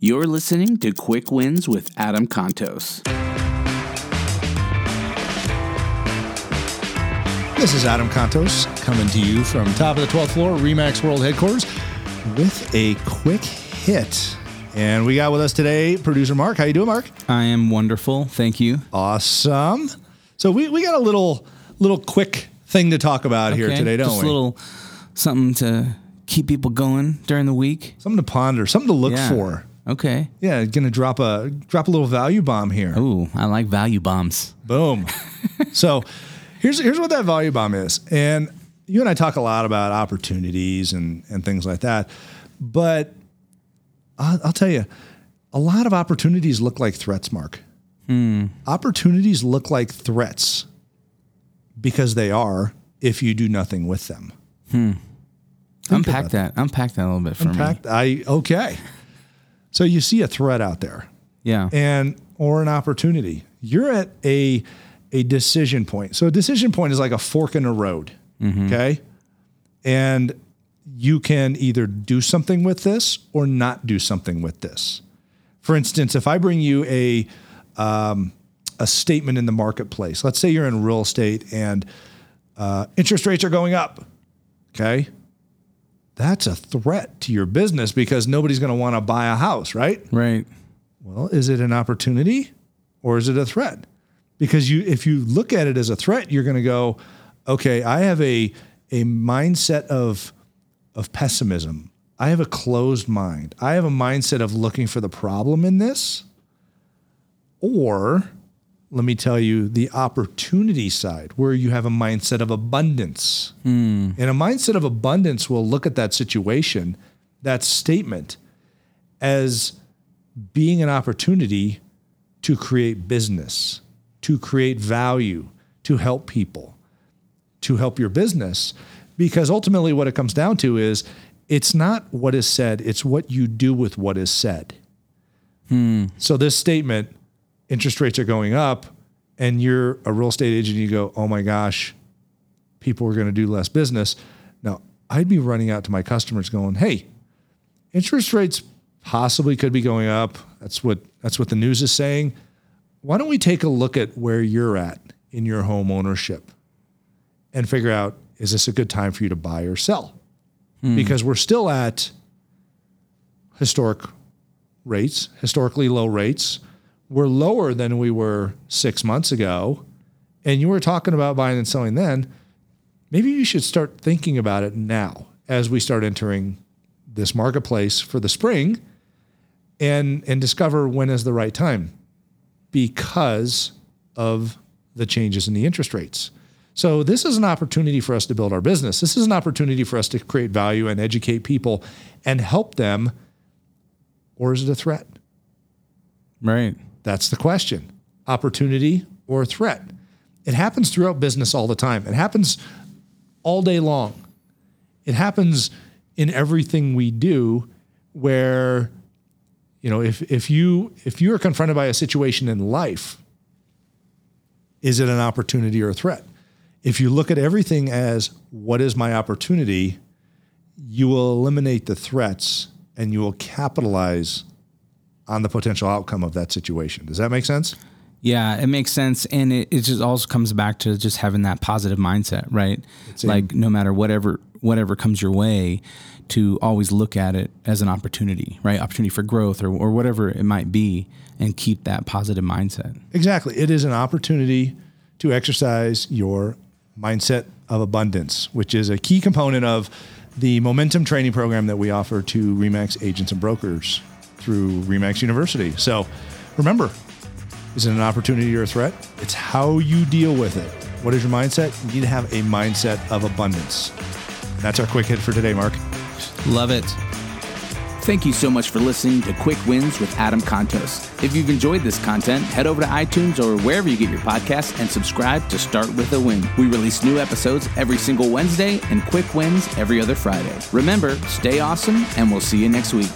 You're listening to Quick Wins with Adam Contos. This is Adam Contos coming to you from top of the 12th floor, Remax World headquarters, with a quick hit. And we got with us today producer Mark. How you doing, Mark? I am wonderful. Thank you. Awesome. So we, we got a little little quick thing to talk about here today, don't Just we? a little something to keep people going during the week. something to ponder, something to look Yeah. for. Okay. Yeah, gonna drop a drop a little value bomb here. Ooh, I like value bombs. Boom. so here's here's what that value bomb is. And you and I talk a lot about opportunities and and things like that. But I'll, I'll tell you, a lot of opportunities look like threats, Mark. Hmm. Opportunities look like threats because they are if you do nothing with them. Hmm. Unpack about that. Unpack that a little bit for me. I okay. So you see a threat out there. Yeah. and or an opportunity. You're at a a decision point. So a decision point is like a fork in a road. Okay. And you can either do something with this or not do something with this. For instance, if I bring you a um, a statement in the marketplace, let's say you're in real estate and uh, interest rates are going up. Okay. That's a threat to your business because nobody's going to want to buy a house, right? right. Well, is it an opportunity or is it a threat? Because you if you look at it as a threat, you're going to go, okay, I have a a mindset of of pessimism. I have a closed mind. I have a mindset of looking for the problem in this. Or let me tell you the opportunity side where you have a mindset of abundance. Hmm. And a mindset of abundance will look at that situation, that statement as being an opportunity to create business, to create value, to help people, to help your business. Because ultimately, what it comes down to is it's not what is said, it's what you do with what is said. Hmm. So, this statement, interest rates are going up, and you're a real estate agent, you go, oh my gosh, people are going to do less business. Now, I'd be running out to my customers going, hey, interest rates possibly could be going up. That's what that's what the news is saying. Why don't we take a look at where you're at in your home ownership and figure out is this a good time for you to buy or sell? Hmm. Because we're still at historic rates, historically low rates. We're lower than we were 6 months ago. And you were talking about buying and selling then. Maybe you should start thinking about it now as we start entering this marketplace for the spring and and discover when is the right time because of the changes in the interest rates. So this is an opportunity for us to build our business. This is an opportunity for us to create value and educate people and help them or is it a threat? Right. That's the question. Opportunity or threat. It happens throughout business all the time. It happens all day long. It happens in everything we do where you know if if you if you are confronted by a situation in life is it an opportunity or a threat? If you look at everything as what is my opportunity, you will eliminate the threats and you will capitalize on the potential outcome of that situation. Does that make sense? Yeah, it makes sense, and it, it just also comes back to just having that positive mindset, right? like no matter whatever whatever comes your way, to always look at it as an opportunity, right? Opportunity for growth or or whatever it might be, and keep that positive mindset. Exactly. It is an opportunity to exercise your mindset of abundance, which is a key component of the momentum training program that we offer to Remax agents and brokers through Remax University. So remember, is it an opportunity or a threat? It's how you deal with it. What is your mindset? You need to have a mindset of abundance. And that's our quick hit for today, Mark. Love it. Thank you so much for listening to Quick Wins with Adam Contos. If you've enjoyed this content, head over to iTunes or wherever you get your podcasts and subscribe to Start with a Win. We release new episodes every single Wednesday and quick wins every other Friday. Remember, stay awesome, and we'll see you next week.